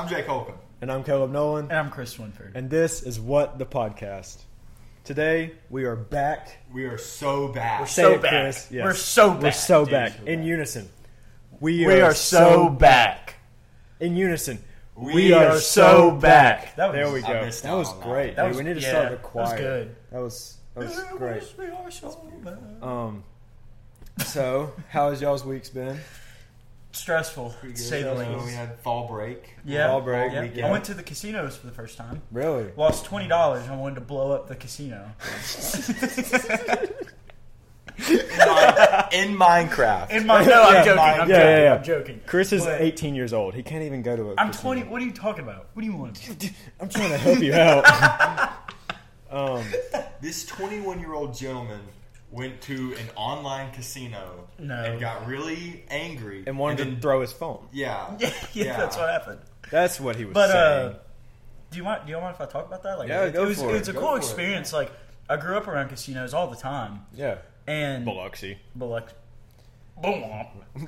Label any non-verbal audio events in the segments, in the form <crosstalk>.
I'm Jake Holcomb. And I'm Caleb Nolan. And I'm Chris Winford. And this is What the Podcast. Today, we are back. We are so back. We're Say so it, back. Chris. Yes. We're so back. We're so dude. back. In unison. We, We are so back. In unison. We are so back. That was- there we I go. missed That out was on that. great. That dude. was- we need to yeah, start the that was choir. good. That was that was great. We are so back. Um, so how has y'all's weeks been? Stressful, to say the least. we had fall break. Yeah, Fall break, yeah. weekend. I went to the casinos for the first time. Really? Lost twenty dollars. I wanted to blow up the casino. <laughs> In Minecraft. In my no, I'm <laughs> Yeah, joking. mine- I'm yeah, joking. yeah, yeah. I'm joking. Chris is But 18 years old. He can't even go to a. I'm casino. 20. What are you talking about? What do you want? <laughs> I'm trying to help you out. um, This 21 year old gentleman went to an online casino No. and got really angry and wanted then- to throw his phone. Yeah, <laughs> Yeah, yeah, that's what happened. That's what he was But saying. uh, do you mind? Do you mind if I talk about that? Like, Yeah, it, go it was, for it it. was a Go cool for it. experience. Like, I grew up around casinos all the time, yeah. and Biloxi. but boom, <laughs>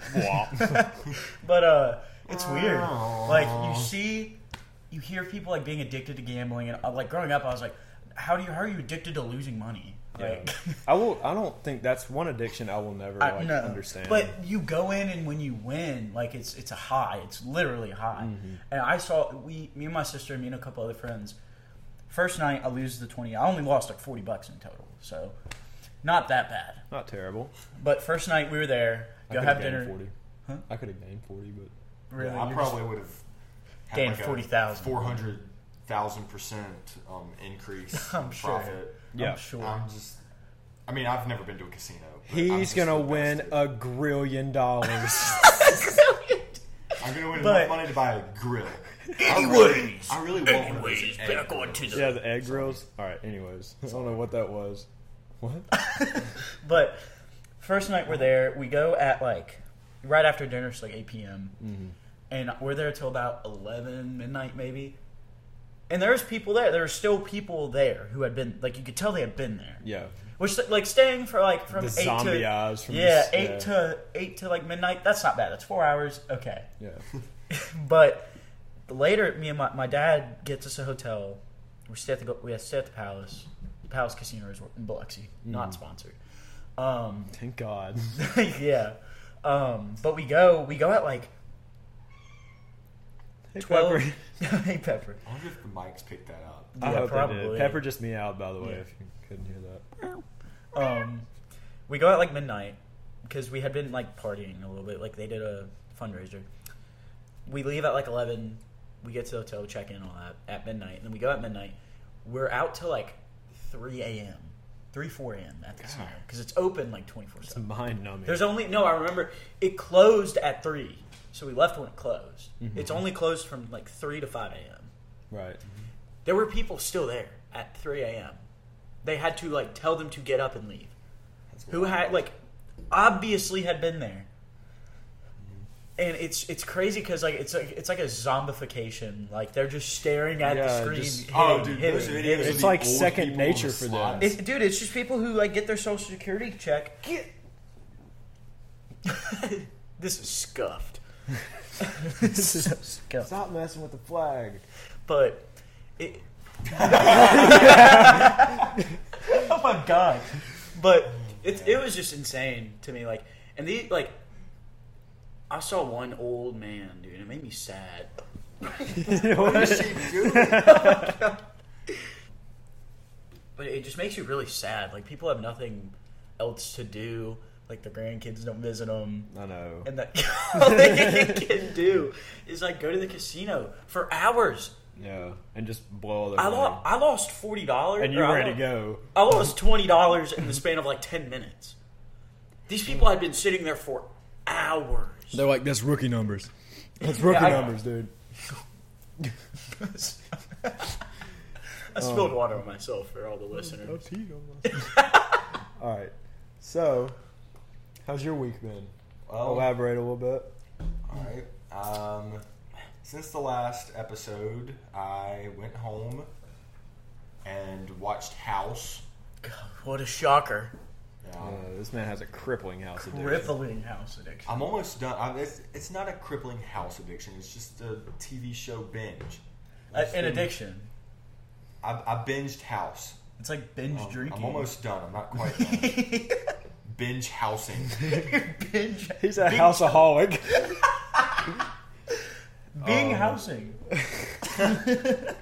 but uh, it's weird. Like you see, you hear people like being addicted to gambling, and uh, like growing up, I was like, how do you how are you addicted to losing money? Like, <laughs> I will. I don't think that's one addiction I will never I like no. understand. But you go in and when you win, like it's it's a high. It's literally a high. Mm-hmm. And I saw we, me and my sister, me and a couple other friends. First night, I lose the twenty. I only lost like forty bucks in total, so not that bad. not terrible. But first night we were there, go could've dinner. Forty. Huh? I could have gained forty, but Really, I You're probably would have gained 40,000. four hundred thousand percent um, increase. <laughs> I'm in sure. Profit. Just, yeah. I'm sure. I'm just. I mean, I've never been to a casino. but I'm he's just gonna win invested. a grillion dollars. <laughs> <laughs> I'm gonna win But- enough money to buy a grill. I Anyways, really, I really want one of those anyways, egg back on grills. to the- yeah, the egg grills. All right. Anyways, I don't know what that was. What? <laughs> But first night we're there, we go at like right after dinner, it's like eight p.m. Mm-hmm. and we're there till about eleven midnight maybe. And there's people there. There were still people there who had been like you could tell they had been there. Yeah. Which like staying for like from The eight zombie to eyes from yeah eight yeah. to eight to like midnight. That's not bad. That's four hours. Okay. Yeah. <laughs> <laughs> But later, me and my, my dad gets us a hotel. We stay at the we stay at the Palace, the Palace Casino Resort in Biloxi. Mm. Not sponsored. Um, Thank God. <laughs> yeah. Um, but we go we go at like Hey, twelve. Pepper. <laughs> hey Pepper. I wonder if the mics picked that up. I Yeah, hope they probably. did. Pepper just me out, by the way, Yeah. if you couldn't hear that. Um, we go out like midnight because we had been like partying a little bit. Like they did a fundraiser. We leave at like eleven. We get to the hotel, check in, all that at midnight, and then we go at midnight. We're out till like three a.m., three four a.m. at the time because it's open like twenty four It's seven. mind numbing. There's only no. I remember it closed at three, so we left when it closed. Mm-hmm. It's only closed from like three to five a.m. right. There were people still there at 3 a.m. They had to like tell them to get up and leave. That's Who wild. had like obviously had been there. And it's it's crazy because like it's like it's like a zombification. Like they're just staring at Yeah, the screen. just- hitting, Oh, dude, hitting, those videos hitting. of It's like second nature the for them. slots. It's- dude, it's just people who like get their social security check. Get... <laughs> this is scuffed. <laughs> this so scuffed. Stop messing with the flag. but it. <laughs> oh my god! But it it was just insane to me. Like, and the like, I saw one old man, dude. It made me sad. <laughs> What is she doing? But it just makes you really sad. Like, people have nothing else to do. Like, the grandkids don't visit them. I know. And that <laughs> all they can do is like go to the casino for hours. Yeah, and just blow all their I money. lost. I lost forty dollars. and you were ready to go. I lost twenty dollars in the span of like ten minutes. These people had been sitting there for hours. They're like, that's rookie numbers. <laughs> That's rookie I- numbers, dude. <laughs> I spilled um, water on myself for all the listeners. all right. So, how's your week been? Well, Elaborate a little bit. all right. Um, since the last episode, I went home and watched House. God, what a shocker! Yeah. Uh, this man has a crippling house addiction. Crippling house addiction. I'm almost done. I, it's, it's not a crippling house addiction. It's just a TV show binge. Uh, an addiction. I, I binged House. It's like binge Um, drinking. I'm almost done. I'm not quite <laughs> done. Binge housing. <laughs> binge. He's a <laughs> Bing- houseaholic. Being Um, housing. <laughs>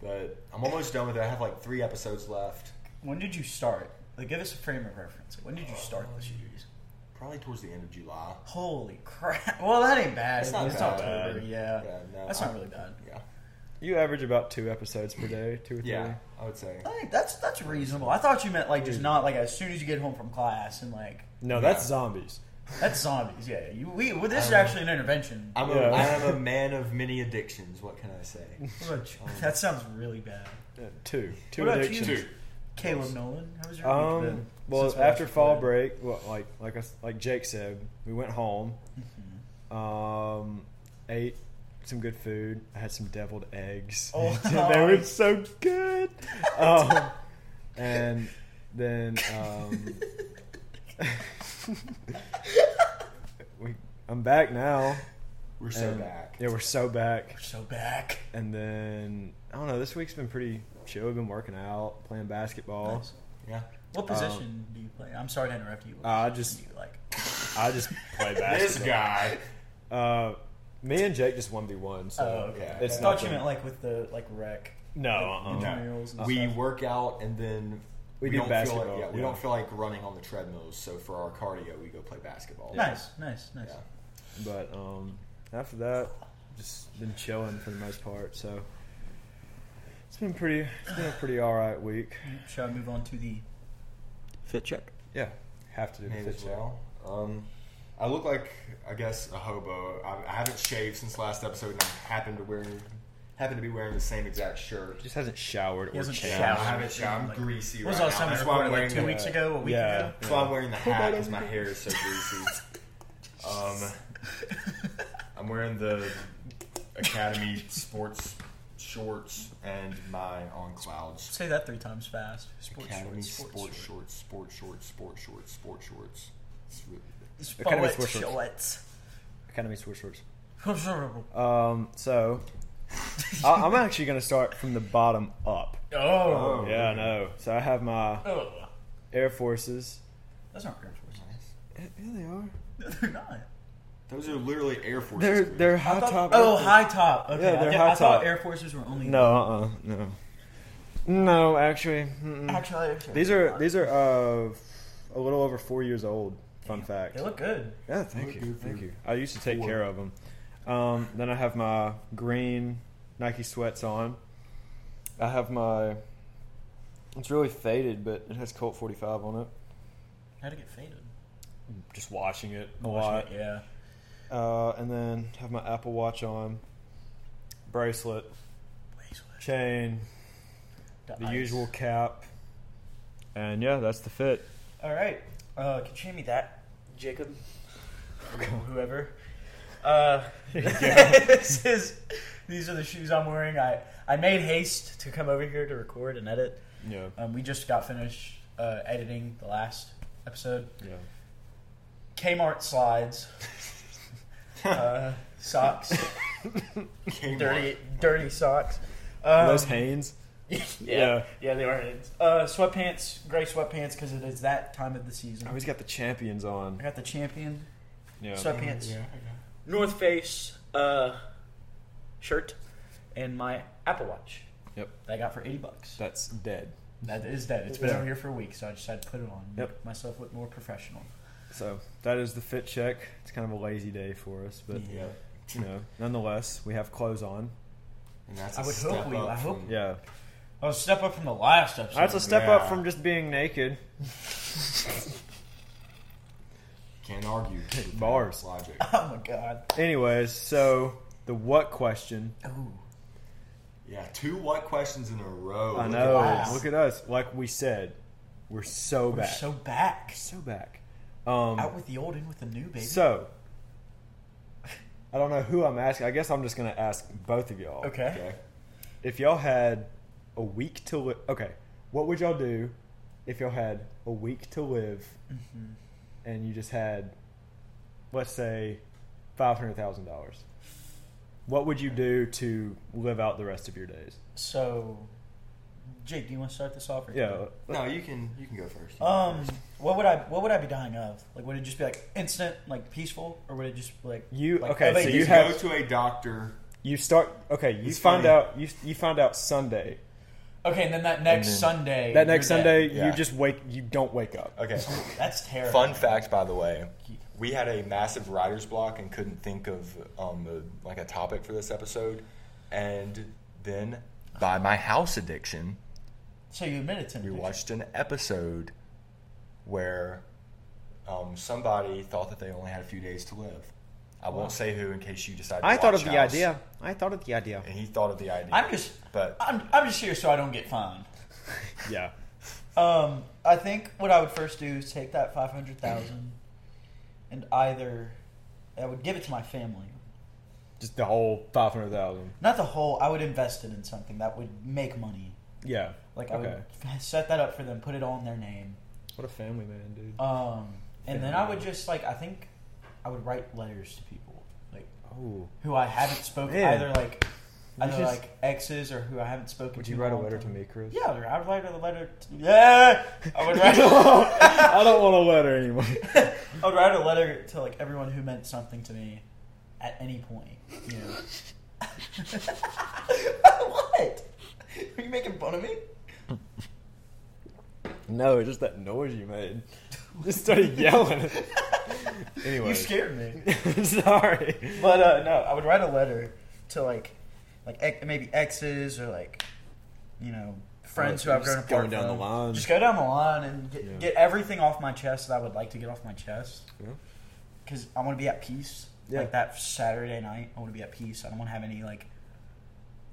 But I'm almost done with it. I have like three episodes left. When did you start? Like, give us a frame of reference. Like, when did you start the series? Probably towards the end of July. Holy crap! Well, that ain't bad. It's not it's bad. October. Yeah, Yeah, no, that's I- not really bad. Yeah. You average about two episodes per day, two or three. Yeah, I would say. I think that's that's reasonable. I thought you meant like just not like as soon as you get home from class and like No, that's zombies. that's zombies. Yeah, you we well, this is Um, actually an intervention. I'm Yeah. a, I <laughs> am a man of many addictions. What can I say? <laughs> that sounds really bad. Uh, two, two What about you? addictions. Two. Caleb Nolan, how was your Um, week been? well, since we after last fall recorded? break, well, like like us, like Jake said, we went home, Mhm. um, ate some good food. I had some deviled eggs. Oh, <laughs> they were so good. <laughs> Um, and then um, <laughs> we, I'm back now. We're so and- back. Yeah, we're so back. We're so back. And then I don't know. This week's been pretty chill. We've been working out, playing basketball. Nice. Yeah. What position do you play? I'm sorry to interrupt you. What Uh, I just- you like. I just play basketball. This guy. Uh, me and Jake just one v one. So oh, okay. yeah, it's I thought nothing. you meant like with the like rec. no. like, Uh-uh. No. intramurals We stuff. work out and then We do don't feel like basketball, yeah, we yeah. don't feel like running on the treadmills. So for our cardio, we go play basketball. Nice, nice, nice. Yeah. But um, after that, just been chilling for the most part. So it's been pretty. It's been a pretty all right week. Shall I move on to the fit check? Yeah, have to do the fit as check. well. Um, I look like I guess a hobo. I, I haven't shaved since last episode, and I happen to wear happen to be wearing the same exact shirt. Just hasn't showered or hasn't changed. showered. I haven't showered. I'm Like- greasy When was right the last now. time we That's why I'm recorded? Like two the- weeks ago, a week Yeah. ago. That's why I'm wearing the <laughs> hat because my hair is so greasy. Um, I'm wearing the Academy sports shorts and my on clouds. Say that three times fast. Sports Academy shorts, sports shorts, sports shorts, sports shorts, sports shorts. It's really, Sports Academy shorts. sports shorts. Academy sports shorts. oh, Um, so I, I'm actually going to start from the bottom up. oh, Yeah, I know. So I have my oh. Air Forces. That's not Air Forces, Force. Yeah, they are. No, they're not. Those are literally Air Forces. They're they're I high thought- top. Oh, Air high top. Okay, Yeah, I, they're did- high I thought. Air Forces were only. No, uh, uh no, no. Actually, mm-mm. Actually, actually, these are these are uh a little over four years old. Fun fact. They look good. Yeah, thank you, good thank you. I used to take four. care of them. Um, then I have my green Nike sweats on. I have my. It's really faded, but it has Colt 45 on it. How'd it get faded? Just washing it a Washing lot. it, Yeah. Uh, and then have my Apple Watch on, bracelet, chain, the ice. usual cap, and yeah, that's the fit. All right. Uh, can you hand me that, Jacob? <laughs> Whoever. <laughs> Uh, <laughs> this is. These are the shoes I'm wearing. I I made haste to come over here to record and edit. Yeah, Um, we just got finished uh, editing the last episode. yeah. Kmart slides, uh, socks, dirty dirty socks. Um, Those Hanes. <laughs> yeah, Yeah. yeah, they are. Uh, sweatpants, gray sweatpants, because it is that time of the season. I always got the champions on. I got the champion Yeah. sweatpants, Yeah. North Face uh, shirt, and my Apple Watch. Yep. That I got for eighty bucks. That's dead. That is dead. It's been Yeah. over here for a week, so I just had to put it on. Yep. Make myself look more professional. So that is the fit check. It's kind of a lazy day for us, but Yeah. you know, nonetheless, we have clothes on. And that's I a would step hope we- up I hope- from- Yeah, Oh, step up from the last episode. that's a step up from just being naked. <laughs> Can't argue. with Bars. Logic. Oh my god. Anyways, so the what question? Ooh. Yeah, two what questions in a row. I Look know. at. Look at us. Like we said, we're so We're back. so back. so back. Um, Out with the old, in with the new, baby. so I don't know who I'm asking. I guess I'm just gonna ask both of y'all. okay. Okay. If y'all had a week to live. okay, what would y'all do if y'all had a week to live Mhm. and you just had, let's say, five hundred thousand dollars, what would you do to live out the rest of your days? So, Jake, do you want to start this off? Or Yeah, No, you can you can go first. Um, what would I what would I be dying of? Like, would it just be like instant, like peaceful, or would it just be like you Like, okay? So you you have go to a doctor. you start okay. You It's find funny. out you you find out Sunday. Okay, and then that next then- Sunday, That next you're Sunday, dead. Yeah. you just wake. You don't wake up. Okay. <laughs> that's terrible. Fun fact, by the way, we had a massive writer's block and couldn't think of um, a, like a topic for this episode, and then by my house addiction, So you admitted to me. we watched an episode where um, somebody thought that they only had a few days to live. I won't say who in case you decide. To do that. I thought of watch the House. idea. I thought of the idea. and he thought of the idea. I'm just, but I'm, I'm just here so I don't get fined. <laughs> Yeah. Um, I think what I would first do is take that five hundred thousand, and either I would give it to my family. Just the whole five hundred thousand. Not the whole. I would invest it in something that would make money. Yeah. Like I Okay. would set that up for them, put it all in their name. What a family man, dude. Um, and then I would just like I think I would write letters to people like Oh. who I haven't spoken Man. either like You either just- like exes or who I haven't spoken Would to. you in write a long letter to time. me, Chris? Yeah, I would write a letter. To, yeah, I would write. <laughs> <laughs> I don't want a letter anymore. I would write a letter to like everyone who meant something to me at any point. You know. <laughs> what? Are you making fun of me? No, it's just that noise you made. <laughs> Just started yelling. anyway, <laughs> You scared me. <laughs> Sorry. But uh, no, I would write a letter to like, like ex- maybe exes or like, you know, friends who I've grown apart going down the line. Just go down the line and get, Yeah. get everything off my chest that I would like to get off my chest. Yeah. Because I want to be at peace. Yeah. Like that Saturday night, I want to be at peace. I don't want to have any like,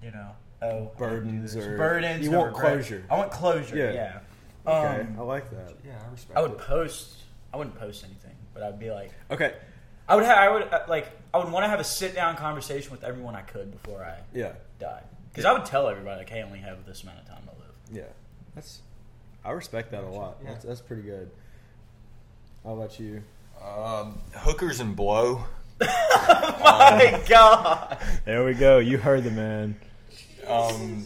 you know, oh I didn't do Burdens or- burdens. you want closure. I want closure. Yeah. Yeah. Okay, Um, I like that. yeah, I respect. I would it. post. I wouldn't post anything, but I'd be like, Okay, I would have, I would uh, like, I would want to have a sit down conversation with everyone I could before I yeah, die. Because I would tell everybody like, hey, I only have this amount of time to live. yeah. That's I respect that a lot. Yeah. That's that's pretty good. How about you? Um, hookers and blow. <laughs> My God. There we go. You heard the man. Um,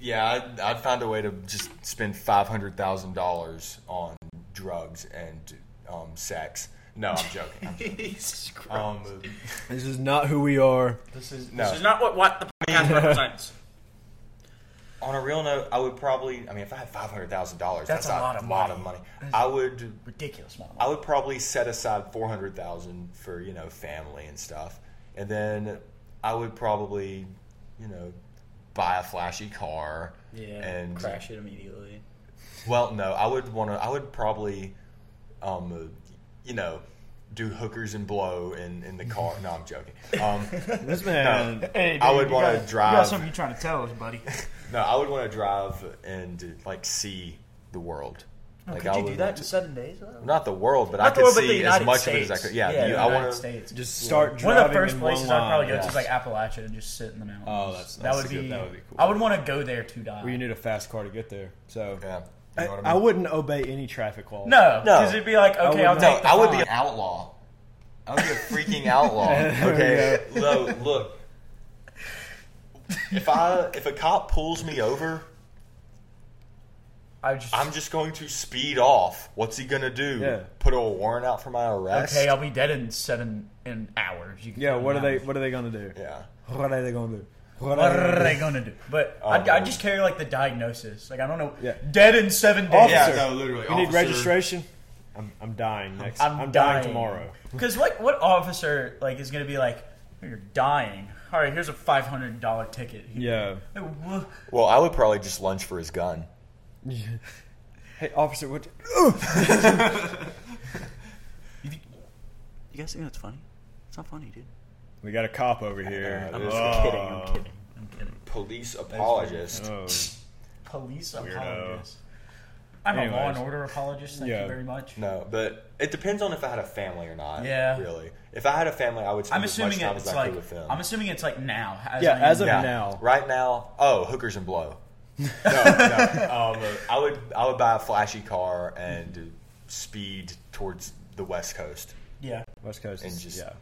yeah, I'd, I'd find a way to just spend five hundred thousand dollars on drugs and um, sex. No, I'm joking. I'm joking. <laughs> Jesus Christ. um, This is not who we are. this is no. this is not what what the podcast represents. on a real note, I would probably. I mean, if I had five hundred thousand dollars, That's that's, a a lot of lot money. of money. That's I would. Ridiculous amount. Of I would probably set aside four hundred thousand for you know family and stuff, and then I would probably, you know, buy a flashy car. yeah. and crash it immediately. Well, no, I would want to. I would probably, um, you know, do hookers and blow in, in the car. No, I'm joking. Um, <laughs> This man. no, Hey, I would want got- to You got drive. something you're trying to tell us, buddy. <laughs> No, I would want to drive and like see the world. Like could I you do that want in seven days? though? Not the world, but Not I could world, but see as much States. of it as I could. Yeah, yeah you- the I United want to. States. Just start One driving of the first places I'd probably go line. to is like Appalachia and just sit in the mountains. Oh, that's- that would a good- be. that would be cool. I would want to go there to die. Well, you need a fast car to get there. So Yeah, you I, know I I mean. wouldn't obey any traffic laws. no, No. because it'd be like, okay, would I'll not. take the I would be an outlaw. I would be a <laughs> freaking outlaw. <laughs> Okay, look, look. If I if a cop pulls me over, I just. I'm just going to speed off. What's he gonna do? Yeah. Put a warrant out for my arrest? okay. I'll be dead in seven in hours. You can Yeah. What are that. they? What are they gonna do? yeah. What are they gonna do? What are they gonna do? But Oh, I'd, I'd just carry like the diagnosis. Like I don't know. Yeah. Dead in seven days. Officer, Yeah, no, literally, You need registration. I'm, I'm dying next. I'm, I'm, dying, dying tomorrow. Because like, what officer like is gonna be like, "Oh, you're dying. All right, here's a five hundred dollar ticket. Yeah. Like, Well, I would probably just lunge for his gun. <laughs> Hey, officer, what? <laughs> You, think, you guys think that's funny? It's not funny, dude. we got a cop over here. Oh. I'm I'm just kidding. I'm kidding. I'm kidding. Police apologist. Oh. Police Weirdo. apologist. I'm a law and Anyways. order apologist. Thank Yeah. you very much. No, but it depends on if I had a family or not. Yeah. Really. If I had a family, I would spend I'm as assuming much time it's as I like could with them. I'm assuming it's like now. As Yeah, I am. as of yeah. now. Right now, oh, hookers and blow. No, no. Um, I would I would buy a flashy car and speed towards the West Coast. Yeah. West Coast. And just- yeah.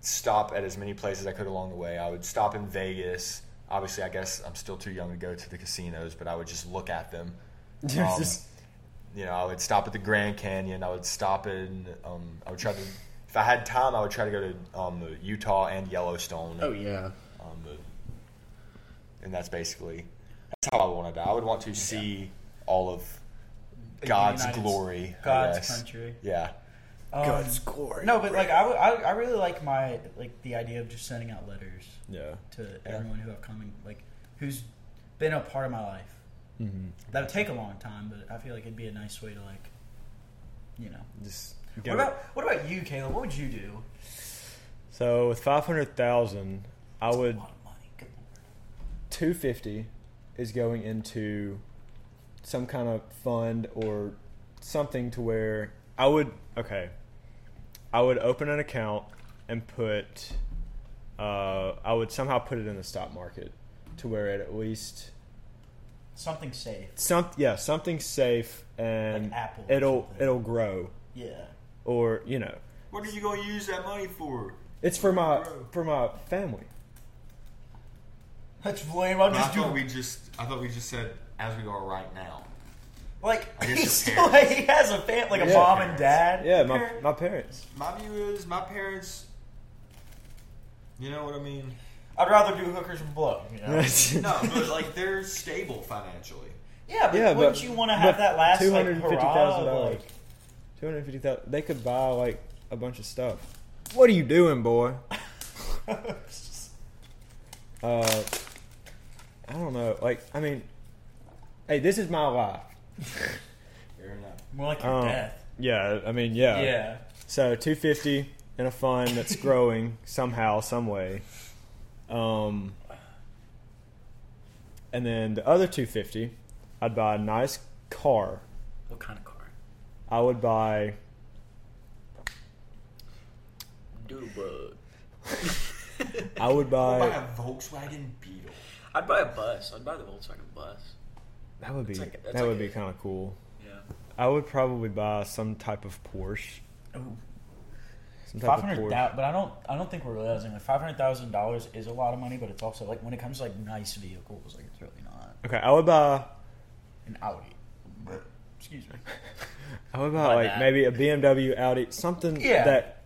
Stop at as many places I could along the way. I would stop in Vegas. Obviously, I guess I'm still too young to go to the casinos, but I would just look at them. <laughs> Um, Just- you know, I would stop at the Grand Canyon. I would stop in. Um, I would try to. If I had time, I would try to go to um, Utah and Yellowstone. Oh yeah. Um, and that's basically that's how I want to die. I would want to see all of God's United- glory. I God's guess. country. Yeah. Um, glory. No, but like I, w- I, I really like my like the idea of just sending out letters Yeah. to everyone who have coming like who's been a part of my life. Mm-hmm. That would take a long time, but I feel like it'd be a nice way to like, you know. Just What about what about you, Caleb? What would you do? so with five hundred thousand, I That's would a lot of money. Good lord. two fifty is going into some kind of fund or something to where I would okay. I would open an account and put uh, I would somehow put it in the stock market to where it at least Something safe. some yeah something safe and Like Apple it'll something. it'll grow Yeah. or you know What are you going to use that money for? it's for my for my family That's lame. I'm I just thought doing we just I thought we just said as we are right now. like I guess he's still parents. he has a fam like a Yeah. mom and dad. yeah my my parents My view is my parents. You know what I mean? I'd rather do hookers and blow. You know? <laughs> <laughs> No, but like they're stable financially. yeah, but Yeah, wouldn't but- you want to have but that last like $250,000 like, Two hundred fifty thousand. They could buy like a bunch of stuff. What are you doing, boy? <laughs> Uh, I don't know. Like, I mean, hey, this is my life. Fair enough. more like your Um, death? Yeah, I mean, yeah. Yeah. So two fifty in a fund that's growing somehow, some way. Um, and then the other two fifty, I'd buy a nice car. What kind of car? I would buy. Doodle bug. <laughs> I would Buy buy. a Volkswagen Beetle. I'd buy a bus. I'd buy the Volkswagen bus. That would be. Like- that like would a- be kind of cool. Yeah. I would probably buy some type of Porsche. Ooh. Some type Five of Porsche. thousand, but I don't. I don't think we're realizing like five hundred thousand dollars is a lot of money, but it's also like when it comes to like nice vehicles, like it's really not Okay, I would buy. an Audi. Excuse me. <laughs> I would buy Buy like that. maybe a BMW, Audi, something <laughs> Yeah. that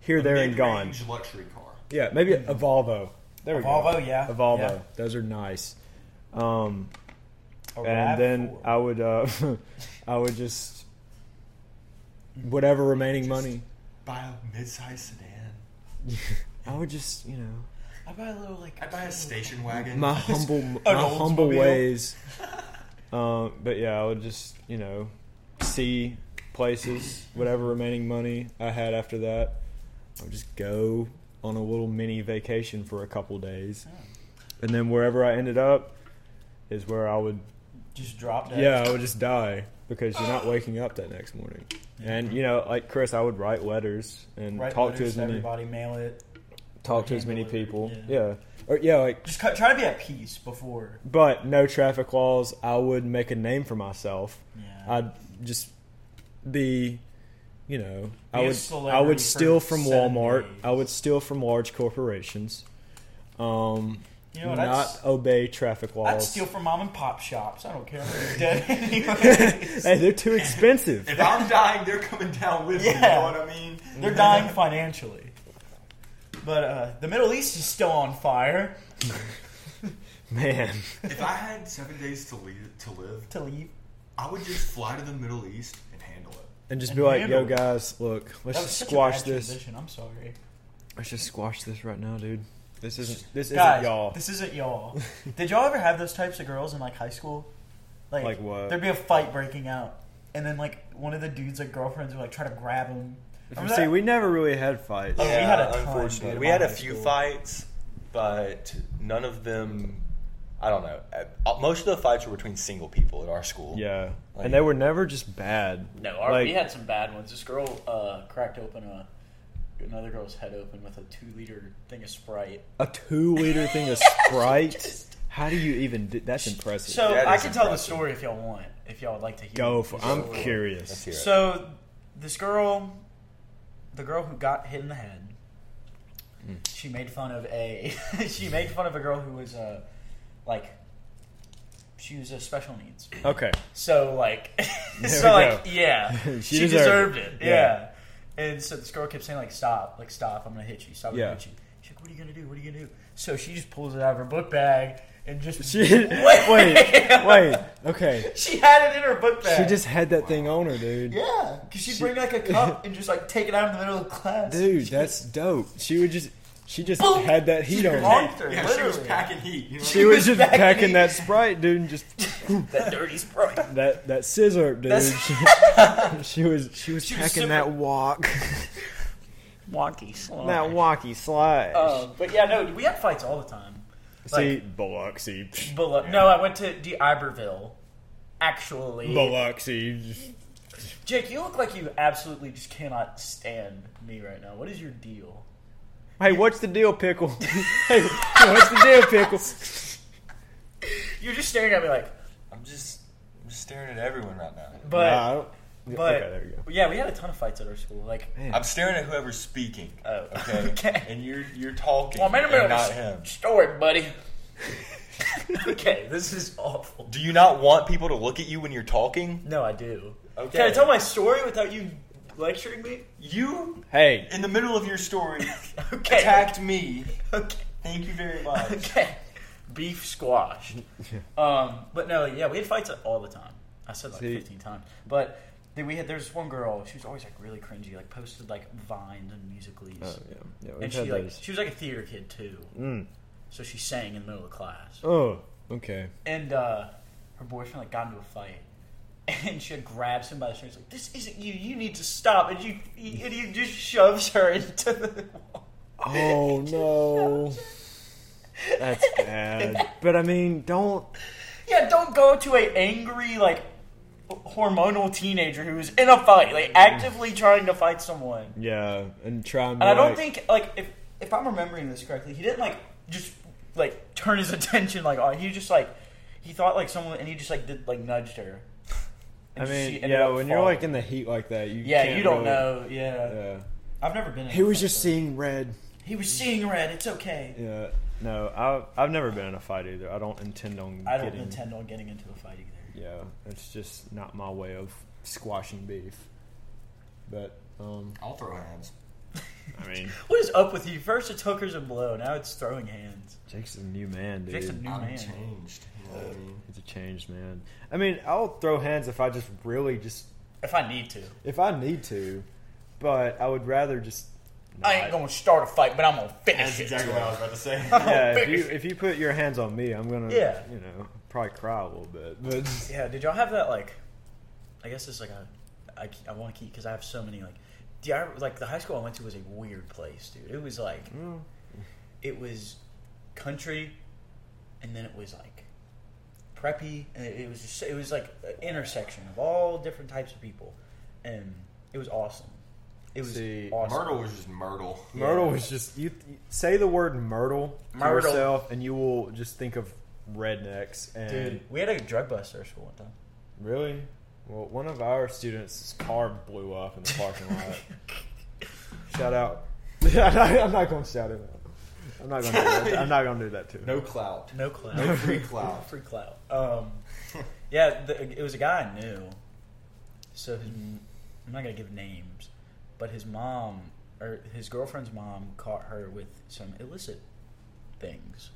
here, there, and gone. Mid-range luxury car. Yeah, maybe a mm-hmm. Volvo. There we A go. Volvo, yeah, A Volvo. yeah. Those are nice. Um, and then RAV4. I would, uh, <laughs> I would just whatever remaining money. Buy a mid-sized sedan. <laughs> I would just, you know, I buy a little like. I'd buy a station wagon. my <laughs> humble, An my humble Oldsmobile. ways. Um, but yeah, I would just, you know, see places, whatever remaining money I had after that. I would just go on a little mini vacation for a couple days, and then wherever I ended up is where I would Just drop dead. Yeah, I would just die because you're not waking up that next morning. And you know, like Chris, I would write letters and Write talk to as many everybody, mail it. talk to as many it, people. yeah. Yeah. Or yeah, like Just cut, try to be at peace before. but no traffic laws. I would make a name for myself. Yeah. I'd just be you know, I Be a would I would steal from Walmart. days. I would steal from large corporations. Um You know what? I'd not obey traffic laws. I'd steal from mom and pop shops. I don't care. They're dead <laughs> <laughs> anyways. hey, they're too expensive. If I'm dying, they're coming down with me. You Yeah. know what I mean? They're dying financially. But uh, the Middle East is still on fire. <laughs> Man. If I had seven days to leave, to live, To leave. I would just fly to the Middle East and handle it. And just And be like, yo, handle it. guys, look, let's That was just such squash a bad this. Transition. I'm sorry, Let's just squash this right now, dude. This isn't. This guys. isn't y'all. This isn't y'all. <laughs> Did y'all ever have those types of girls in like high school? Like, Like what? There'd be a fight breaking out, and then like one of the dudes, like girlfriends, would like try to grab him. Remember See, that? we never really had fights. Oh, we had a ton, unfortunately, dude, we had a few school. fights, but none of them. I don't know. Uh, Most of the fights were between single people at our school. Yeah, Like- and they were never just bad. No, our, like, we had some bad ones. This girl uh, cracked open a another girl's head open with a two liter thing of Sprite. a two-liter thing of <laughs> Sprite. Just How do you even? Do, that's impressive. So That I is can tell the story if y'all want. If y'all would like to hear. Go the for. I'm story. Let's curious. hear it. So this girl, the girl who got hit in the head, Hmm. she made fun of a <laughs> she made fun of a girl who was uh like she was a special needs. Okay. So like <laughs> so like yeah, <laughs> She she, deserved deserved, it. Yeah. Yeah. And so this girl kept saying like stop, like stop, I'm gonna hit you, stop, I'm Yeah. gonna hit you. She's like, what are you gonna do? What are you gonna do? So she just pulls it out of her book bag and just <laughs> She wait, wait. Okay. She had it in her book bag. She just had that thing on her, dude. yeah, because she'd bring like a cup and just like take it out in the middle of class. Dude, that's dope. She would just. She just Boom. had that heat on her. Yeah, she was packing heat. You know? She was just Packing packing that sprite, dude, and just <laughs> that dirty sprite. that that scissor, dude. She, <laughs> she was she was She was packing super- that walk, Wonky slime. <laughs> that walkie slide. Um, but yeah, no, we had fights all the time. see, like- Biloxi, But no, I went to D'Iberville. Actually, Biloxi. Jake, you look like you absolutely just cannot stand me right now. What is your deal? Hey, what's the deal, pickle? <laughs> hey, what's the deal, pickle? You're just staring at me like, I'm just, I'm just staring at everyone right now. but Nah, I don't- but okay, there you go. yeah, we had a ton of fights at our school. Like, Man. I'm staring at whoever's speaking. oh, <laughs> Okay. okay. And you're you're talking. Well, I'm and gonna not s- him. story, buddy. <laughs> okay, this is awful. Do you not want people to look at you when you're talking? No, I do. Okay. Can I tell my story without you lecturing me? You, Hey, in the middle of your story, Okay. attacked me. Okay. Thank you very much. Okay. Beef squash. Um, but no, yeah, we had fights all the time. I said like See- 15 times. But then we had there's one girl. She was always like really cringy. Like posted like vines and musicallys. oh yeah, yeah, we've and had she like those. she was like a theater kid too. Mm. So she sang in the middle of class. Oh, okay. And uh, her boyfriend like got into a fight. <laughs> And she had grabs him by the shirt. Like this isn't you. You need to stop. And you and he just shoves her <laughs> into the wall. Oh <laughs> no, that's bad. But I mean, don't. Yeah, don't go to a angry like hormonal teenager who's in a fight, like actively trying to fight someone. Yeah, and try. And I don't think like if if I'm remembering this correctly, he didn't like just like turn his <laughs> attention like on. He just like he thought like someone and he just like did like nudged her. I And she mean, yeah, up when you're like in the heat like that, you yeah, can't you don't really- know. Yeah. Yeah, I've never been. In he was just though. seeing red. He was seeing red. It's okay. Yeah, no, I've I've never been in a fight either. I don't intend on. I don't getting, intend on getting into a fight either. Yeah, it's just not my way of squashing beef. But um, I'll throw hands. I mean, <laughs> What is up with you? First it's hookers and blow. Now it's throwing hands. Jake's a new man, dude. Jake's a new I'm man. changed. You know I mean? He's a changed man. I mean, I'll throw hands if I just really just If I need to. if I need to, but I would rather just. I ain't gonna start a fight, but I'm gonna finish That's it. exactly what I was about to say. <laughs> Yeah, if you if you put your hands on me, I'm gonna. Yeah. You know, probably cry a little bit, but <laughs> Yeah, did y'all have that like? I guess it's like a. I, I want to keep because I have so many like. Do y'all, like the high school I went to was a weird place, dude. It was like Mm. it was country, and then it was like preppy, and it, it was just it was like an intersection of all different types of people, and it was awesome. It was See, awesome. Myrtle was just Myrtle. Myrtle was just you, you say the word Myrtle to Myrtle. yourself, and you will just think of rednecks. And dude. We had a drug bust at our school one time. really, well, one of our students' car blew up in the parking lot. <laughs> shout out! <laughs> I'm not going to shout it out. I'm not going to. Do that. I'm not going to do that too. No clout. No clout. No free clout. <laughs> Free clout. Um, yeah, the, it was a guy I knew. So his, I'm not gonna give names, but his mom or his girlfriend's mom caught her with some illicit things,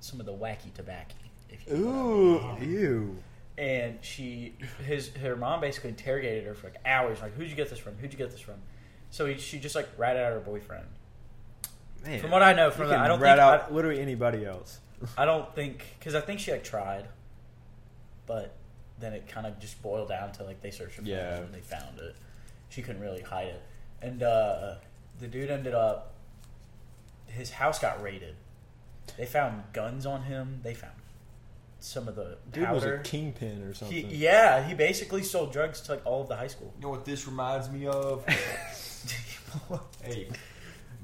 some of the wacky tobacco. If you know what I mean. Ooh, uh-huh. ew. And she, his, her mom basically interrogated her for like hours. Like, who'd you get this from? Who'd you get this from? So he, she just like ratted out her boyfriend. Man, From what I know, from can the, I don't rat think out I, literally anybody else. <laughs> I don't think because I think she like tried, but then it kind of just boiled down to like they searched her phone Yeah. and they found it. She couldn't really hide it, and uh, the dude ended up. His house got raided. They found guns on him. They found some of the Dude was a kingpin or something. He, yeah, he basically sold drugs to like all of the high school. You know what this reminds me of? <laughs> hey,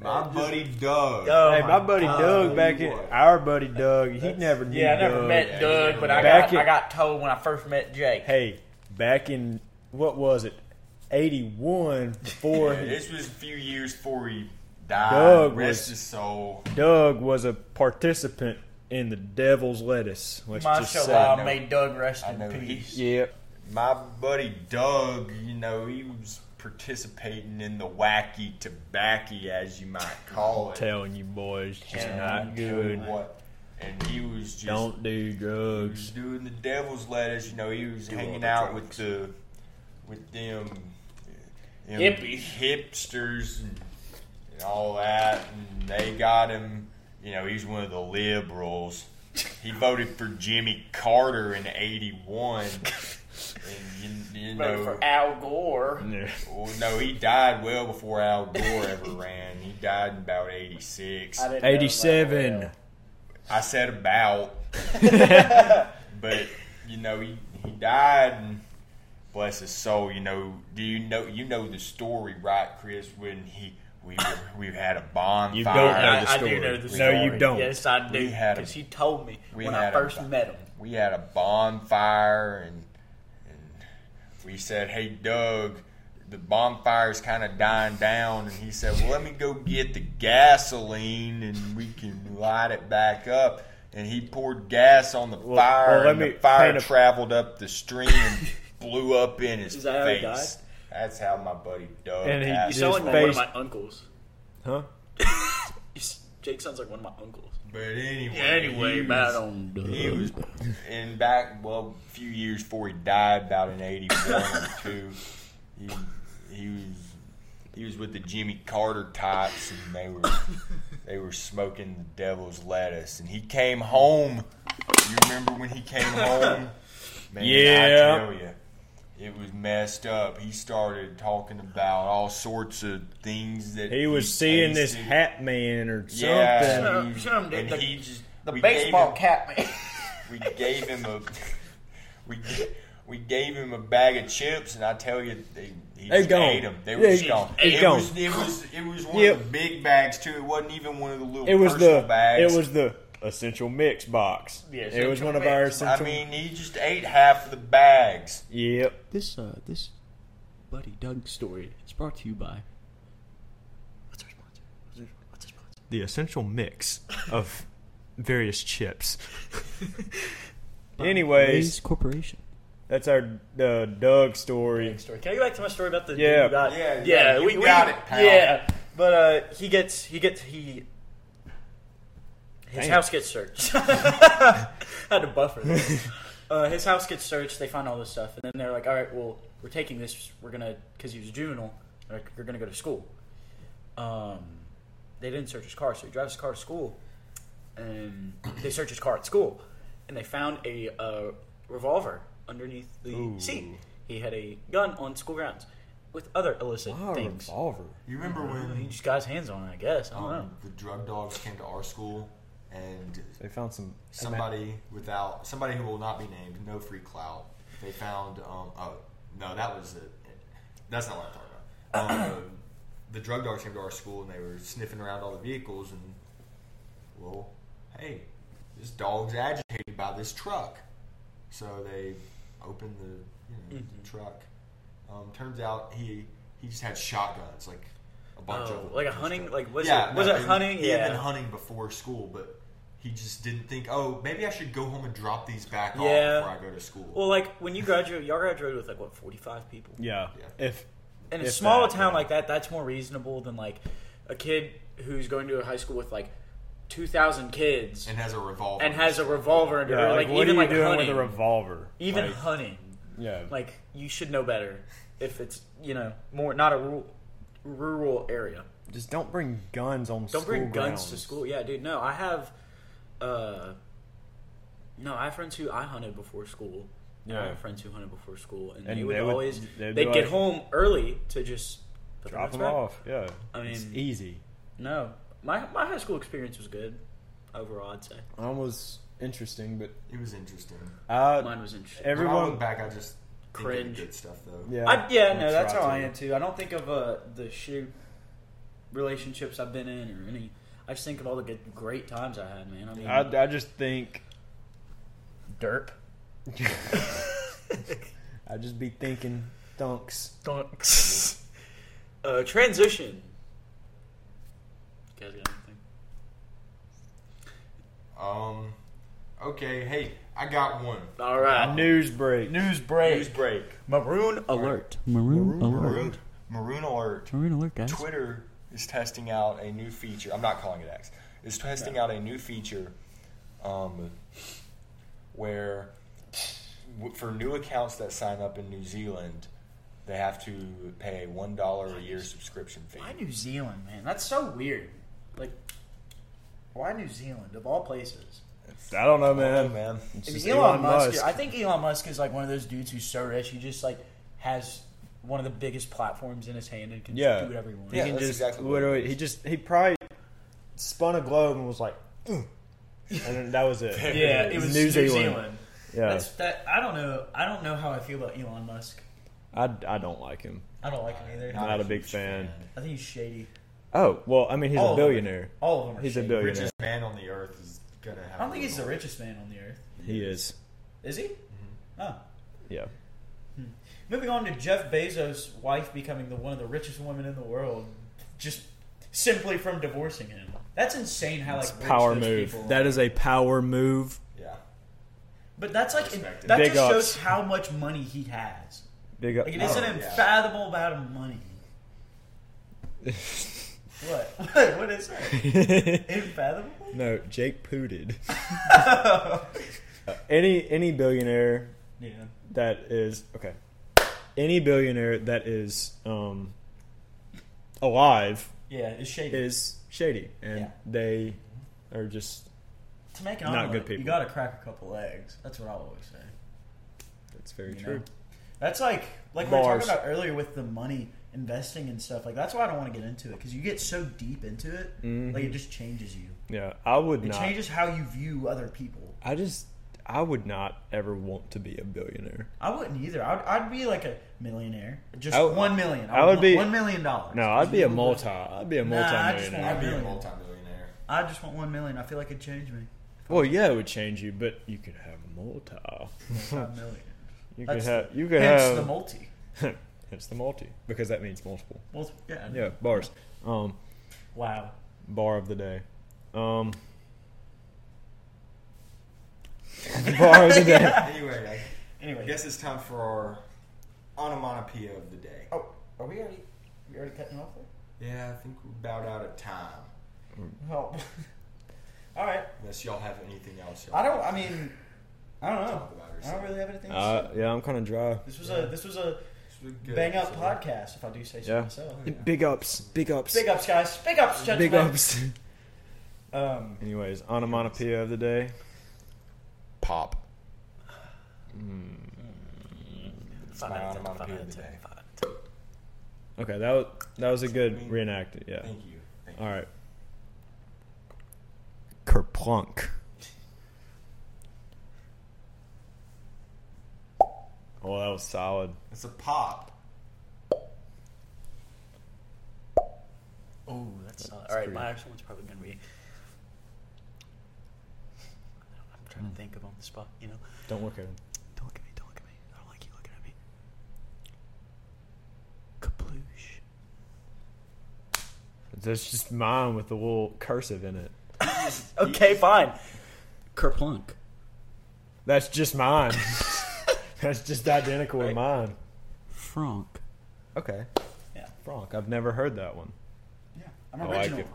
My buddy Doug. Oh hey, my buddy God. Doug back in our buddy Doug, he never knew Yeah, I never Doug. met Doug, yeah. but I got in- I got told when I first met Jake. Hey, back in what was it? 81 before Yeah, this was a few years before he died. Doug Rest was- his soul. Doug was a participant in the Devil's Lettuce. Let's just say. Mashallah, know. may Doug rest I in peace. he- Yep. My buddy Doug, you know, he was participating in the wacky tobacco, as you might call it. telling you boys, just And not I'll you good. What? And he was just Don't do he was drugs. doing the devil's lettuce. You know, he was Do hanging out drugs. with the with them, them Hippies. hipsters and, and all that, and they got him. You know, he's one of the liberals. He voted for Jimmy Carter in '81, <laughs> and you, you know, for Al Gore. Yeah. well, no, he died well before Al Gore ever <laughs> ran. He died in about '86. I didn't know 87. I said about, <laughs> but you know he he died and bless his soul. You know, do you know you know the story, right, Chris? When he we were, we had a bonfire. You don't know I, the I story. do know the No, you don't. Yes, I do. We had a- Because he told me we when I had a- first met him. we had a bonfire and and we said, "Hey, Doug." The bonfire's kind of dying down, and he said, "Well, let me go get the gasoline, and we can light it back up." And he poured gas on the Well- fire, well, let and me the fire paint a- traveled up the stream and blew up in his Is that how he face. That's how my buddy Doug. And he- You passed His sound like away. one of my uncles. Huh? <laughs> Jake sounds like one of my uncles. But anyway, Anyway, he bad was, on Doug. he was in back well a few years before he died, about in eighty one or two. He he was he was with the Jimmy Carter types, and they were they were smoking the devil's lettuce. And he came home. You remember when he came home? <laughs> Man, Yeah. I tell you. It was messed up. He started talking about all sorts of things that He was seeing this hat man or something. Yeah, Show- he- show him the- and the- he just The baseball gave him, cat man. <laughs> We gave him a <laughs> we we gave him a bag of chips, and I tell you, they, he They just gone. ate them. They were he- just gone. It gone. was it was it was one Yep. of the big bags too. It wasn't even one of the little It was personal the bags. it was the essential mix box. Yeah, it was essential one of our mix. I mean, he just ate half of the bags. yep. This uh this buddy Doug story is brought to you by What's our sponsor? What's our, what's our sponsor? The essential mix of various chips. Anyways, Lay's Corporation. that's our uh, Doug story. story. Can I go back to my story about the Yeah. who Yeah, yeah, yeah, you we, we got it, pal. Yeah, but uh, he gets he gets he his Damn. house gets searched. <laughs> I had to buffer this. <laughs> Uh, his house gets searched. They find all this stuff, and then they're like, "All right, well, we're taking this. We're gonna because he was a juvenile. they're Like, you're gonna go to school." Um, they didn't search his car, so he drives his car to school, and they search his car at school, and they found a uh, revolver underneath the Ooh. seat. He had a gun on school grounds with other illicit Wow, things. revolver. You remember when He just got his hands on it, I guess. I don't know. um, the drug dogs came to our school and They found some somebody without somebody who will not be named, no free clout. They found um oh no that was it. That's not what I'm talking about. Um, <coughs> the drug dogs came to our school and they were sniffing around all the vehicles and well, hey, this dog's agitated by this truck, so they opened the you know, the truck. Um, turns out he he just had shotguns like a bunch Oh, of them. like a hunting- truck. like, was yeah, it- was no, it hunting? He had Yeah. been hunting before school, but he just didn't think, oh, maybe I should go home and drop these back Yeah. off before I go to school. Well, like when you graduate, y'all graduated with like what forty five people. Yeah. Yeah. If In a If small that, town yeah. like that, that's more reasonable than like a kid who's going to a high school with like two thousand kids and has a revolver. and has a revolver under yeah, her. like, Like, what even are you like doing hunting, with a revolver? even Like, hunting. yeah. Like you should know better if it's you know more not a rural rural area. just don't bring guns on. School. Don't bring guns grounds. to school. Yeah, dude. No, I have. Uh No, I have friends who I hunted before school. Yeah. I have friends who hunted before school, and, And they would they would- always they'd they'd, be get like- home early to just put Drop their them back. off. Yeah. I mean, it's mean- easy. No, my my high school experience was good overall. I'd say Mine was interesting, but It was interesting. I mine was interesting. when I everyone. look back, I just think of Cringe. good stuff though. Yeah. I, yeah, no, that's try how I am too. I don't think of uh, the shoe. relationships I've been in or any. I just think of all the good, great times I had, man. I mean, I, I just think derp. <laughs> I just be thinking dunks. Dunks. <laughs> uh, transition. You guys got anything? Um. Okay. Hey, I got one. All right. News break. News break. News break. Maroon Alert. Maroon, alert. Maroon. Maroon alert. Maroon alert, guys. Twitter is testing out a new feature. I'm not calling it X. Is testing out a new feature, um, where w- for new accounts that sign up in New Zealand, they have to pay a one dollar a year subscription fee. Why New Zealand, man? That's so weird. Like, why New Zealand of all places? I don't know, man. man. It's I mean, just Elon, Musk, I think Elon Musk is like one of those dudes who's so rich. He just like has one of the biggest platforms in his hand and can Yeah. do whatever he wants. He Yeah, can that's just exactly what literally. it He is. just he probably spun a globe and was like, "Ugh," and then that was it. <laughs> Yeah, it was New, Zealand. Yeah, That's that. I don't know. I don't know how I feel about Elon Musk. I, I don't like him. I don't like him either. I'm Not a big huge fan. I think he's shady. Oh well, I mean he's All a of them. billionaire. All of them are He's a billionaire. Richest man on the earth is gonna have. I don't think he's the richest man on the earth. He is. Is he? Oh. Yeah. Moving on to Jeff Bezos' wife becoming the one of the richest women in the world, just simply from divorcing him. That's insane. How like It's rich power those move. people That are. is a power move. Yeah. But that's like Respect that Big just ups. shows how much money he has. Big up. Like it is an Oh, yeah. amount of money. <laughs> What? <laughs> What? What is that? <laughs> Unfathomable? no, Jake pooted. Uh, any any billionaire Yeah. That is okay. Any billionaire that is um, alive Yeah, it's shady. is shady, and Yeah. they are just. to make an not omelet, good people. you got to crack a couple eggs. That's what I always say. That's very You true. know? That's like like we were talking about earlier with the money investing and stuff. Like that's why I don't want to get into it because you get so deep into it, Mhm. like it just changes you. Yeah, I would It not. changes how you view other people. I just, I would not ever want to be a billionaire. I wouldn't either. I'd, I'd be like a millionaire, just I would- one million. I would want be- one million dollars. No, I'd be a multi. I'd be a Nah, I just multi-millionaire. want- I'd be a Million. multimillionaire. I just want one million. I feel like it'd change me. Well, yeah, it would change you, but you could have multi. Multi-million. <laughs> You That's could have. You could Hence have. the multi. <laughs> Hence the multi because that means multiple. Multi. Yeah. Yeah, bars. Um, Wow. bar of the day. Um, <laughs> bar of the day. <laughs> Anyway, I, I Anyway. guess it's time for our onomatopoeia of the day. Oh, are we already? We already cutting off there? Yeah, I think we're about out of time. Well, <laughs> all right. Unless y'all have anything else. Y'all I don't. I mean, I don't know. Talk I don't really have anything. to Uh, say. yeah, I'm kind of dry. This was a this was a This was good. bang up So, podcast, if I do say so Yeah. myself. Big ups. Big ups. Big ups, guys. Big ups, gentlemen. Big ups. Um, Anyways, onomatopoeia of the day. Pop. five my out onomatopoeia five of the day. five out of ten. Okay, that was that was a good reenacted. Yeah. Thank you. Thank you. All right. Kerplunk. Oh, that was solid. It's a pop. Oh, that's solid. That's All right, pretty- my actual one's probably gonna be. I'm trying to hmm. think of on the spot. You know, Don't look at him. don't look at me. Don't look at me. I don't like you looking at me. Kaploosh. That's just mine with the little cursive in it. <laughs> Okay, fine. Kerplunk. That's just mine. <laughs> That's just identical to Right. mine. Franck. Okay. Yeah. Franck. I've never heard that one. Yeah, I'm original. I like it.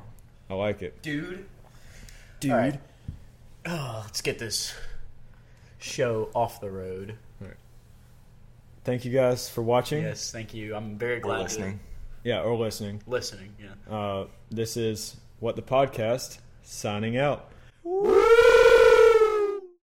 I like it. dude. Dude. All right. Oh, let's get this show off the road. Thank you guys for watching. Yes, thank you. I'm very Or glad listening. Yeah, or listening. listening. Yeah. Uh, this is What the Podcast signing out.